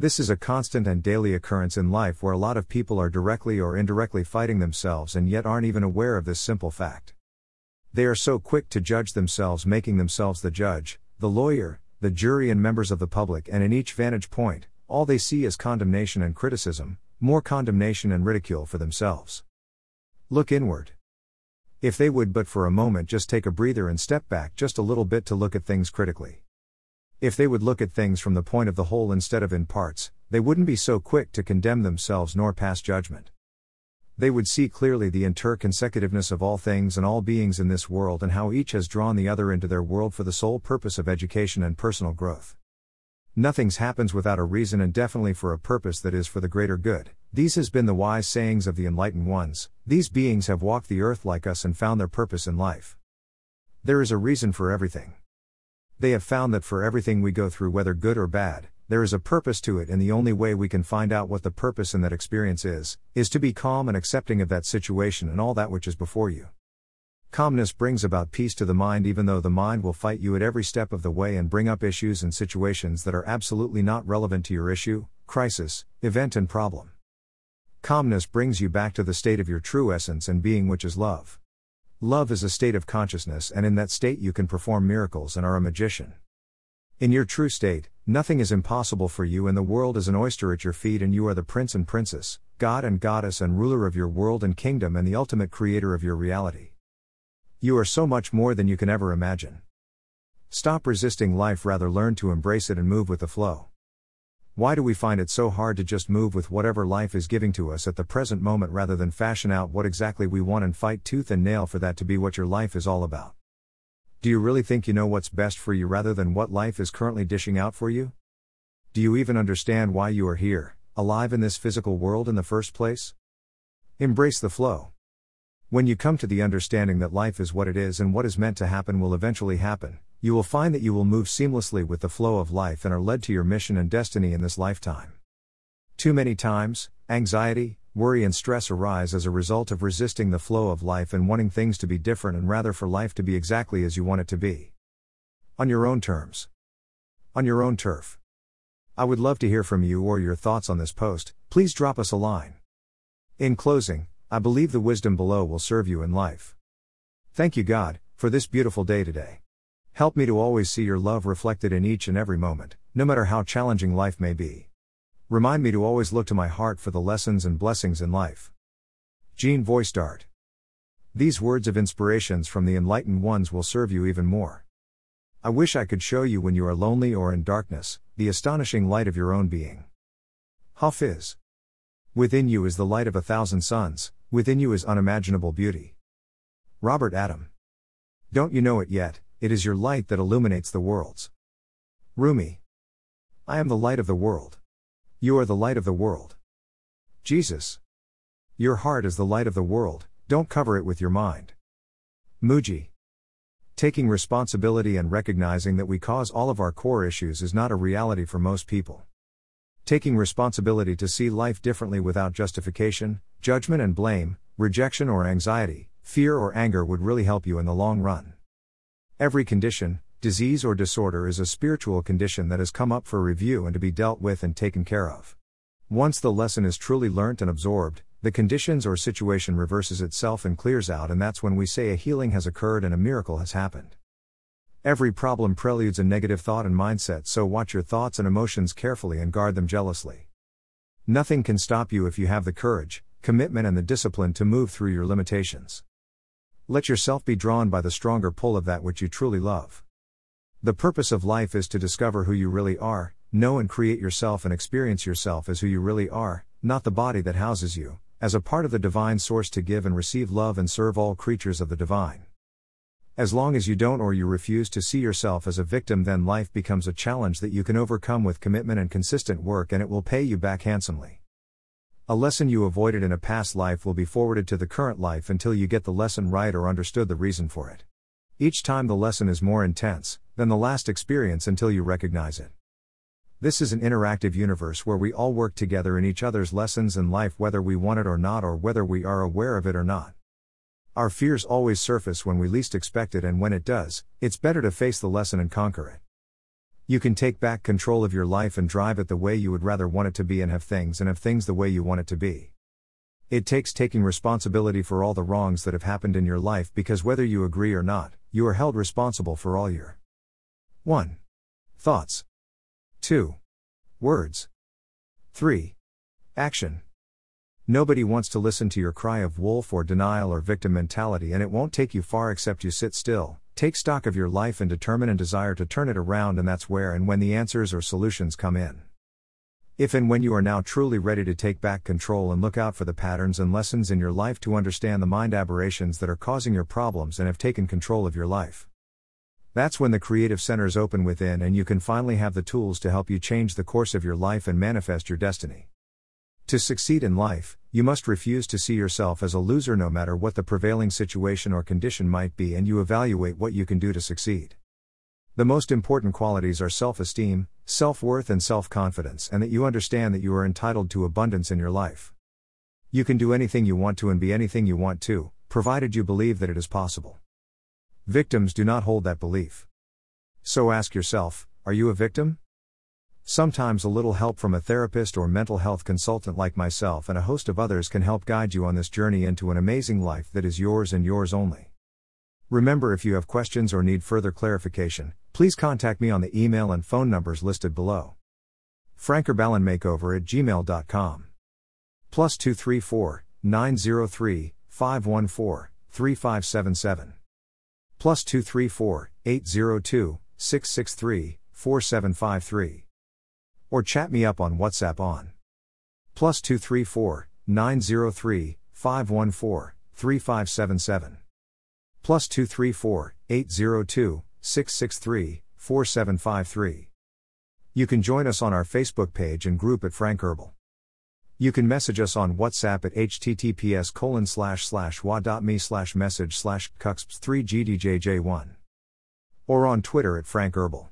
This is a constant and daily occurrence in life where a lot of people are directly or indirectly fighting themselves and yet aren't even aware of this simple fact. They are so quick to judge themselves, making themselves the judge, the lawyer, the jury, and members of the public, and in each vantage point, all they see is condemnation and criticism, more condemnation and ridicule for themselves. Look inward. If they would but for a moment just take a breather and step back just a little bit to look at things critically. If they would look at things from the point of the whole instead of in parts, they wouldn't be so quick to condemn themselves nor pass judgment. They would see clearly the interconsecutiveness of all things and all beings in this world and how each has drawn the other into their world for the sole purpose of education and personal growth. Nothing's happens without a reason and definitely for a purpose that is for the greater good. These has been the wise sayings of the enlightened ones. These beings have walked the earth like us and found their purpose in life. There is a reason for everything. They have found that for everything we go through, whether good or bad, there is a purpose to it, and the only way we can find out what the purpose in that experience is, is to be calm and accepting of that situation and all that which is before you. Calmness brings about peace to the mind, even though the mind will fight you at every step of the way and bring up issues and situations that are absolutely not relevant to your issue, crisis, event, and problem. Calmness brings you back to the state of your true essence and being, which is love. Love is a state of consciousness, and in that state you can perform miracles and are a magician. In your true state, nothing is impossible for you, and the world is an oyster at your feet, and you are the prince and princess, God and goddess, and ruler of your world and kingdom, and the ultimate creator of your reality. You are so much more than you can ever imagine. Stop resisting life, rather, learn to embrace it and move with the flow. Why do we find it so hard to just move with whatever life is giving to us at the present moment rather than fashion out what exactly we want and fight tooth and nail for that to be what your life is all about? Do you really think you know what's best for you rather than what life is currently dishing out for you? Do you even understand why you are here, alive in this physical world in the first place? Embrace the flow. When you come to the understanding that life is what it is and what is meant to happen will eventually happen, you will find that you will move seamlessly with the flow of life and are led to your mission and destiny in this lifetime. Too many times, anxiety, worry, and stress arise as a result of resisting the flow of life and wanting things to be different and rather for life to be exactly as you want it to be. On your own terms. On your own turf. I would love to hear from you or your thoughts on this post, please drop us a line. In closing, I believe the wisdom below will serve you in life. Thank you, God, for this beautiful day today. Help me to always see your love reflected in each and every moment, no matter how challenging life may be. Remind me to always look to my heart for the lessons and blessings in life. Jean Voicedart. These words of inspirations from the enlightened ones will serve you even more. I wish I could show you when you are lonely or in darkness, the astonishing light of your own being. Hafiz. Within you is the light of a thousand suns, within you is unimaginable beauty. Robert Adam. Don't you know it yet? it is your light that illuminates the worlds. Rumi. I am the light of the world. You are the light of the world. Jesus. Your heart is the light of the world, don't cover it with your mind. Mooji. Taking responsibility and recognizing that we cause all of our core issues is not a reality for most people. Taking responsibility to see life differently without justification, judgment and blame, rejection or anxiety, fear or anger would really help you in the long run. Every condition, disease, or disorder is a spiritual condition that has come up for review and to be dealt with and taken care of. Once the lesson is truly learnt and absorbed, the conditions or situation reverses itself and clears out, and that's when we say a healing has occurred and a miracle has happened. Every problem preludes a negative thought and mindset, so watch your thoughts and emotions carefully and guard them jealously. Nothing can stop you if you have the courage, commitment, and the discipline to move through your limitations. Let yourself be drawn by the stronger pull of that which you truly love. The purpose of life is to discover who you really are, know and create yourself and experience yourself as who you really are, not the body that houses you, as a part of the divine source to give and receive love and serve all creatures of the divine. As long as you don't or you refuse to see yourself as a victim, then life becomes a challenge that you can overcome with commitment and consistent work, and it will pay you back handsomely. A lesson you avoided in a past life will be forwarded to the current life until you get the lesson right or understood the reason for it. Each time the lesson is more intense than the last experience until you recognize it. This is an interactive universe where we all work together in each other's lessons in life whether we want it or not or whether we are aware of it or not. Our fears always surface when we least expect it, and when it does, it's better to face the lesson and conquer it. You can take back control of your life and drive it the way you would rather want it to be and have things and have things the way you want it to be. It takes taking responsibility for all the wrongs that have happened in your life because whether you agree or not, you are held responsible for all your 1. Thoughts 2. Words 3. Action. Nobody wants to listen to your cry of wolf or denial or victim mentality, and it won't take you far except you sit still, take stock of your life, and determine and desire to turn it around, and that's where and when the answers or solutions come in. If and when you are now truly ready to take back control and look out for the patterns and lessons in your life to understand the mind aberrations that are causing your problems and have taken control of your life. That's when the creative centers open within and you can finally have the tools to help you change the course of your life and manifest your destiny. To succeed in life, you must refuse to see yourself as a loser no matter what the prevailing situation or condition might be, and you evaluate what you can do to succeed. The most important qualities are self esteem, self worth, and self confidence, and that you understand that you are entitled to abundance in your life. You can do anything you want to and be anything you want to, provided you believe that it is possible. Victims do not hold that belief. So ask yourself are you a victim? Sometimes a little help from a therapist or mental health consultant like myself and a host of others can help guide you on this journey into an amazing life that is yours and yours only. Remember, if you have questions or need further clarification, please contact me on the email and phone numbers listed below. frankerballenmakeover at gmail.com. Plus 234 903 514 3577. Plus 234 802 663 4753 or chat me up on WhatsApp on plus 234 903 514 3577 plus 234 802 663 4753. You can join us on our Facebook page and group at Frank Herbal. You can message us on WhatsApp at https colon slash slash wa.me slash message slash cuxps3gdjj1 or on Twitter at Frank Herbal.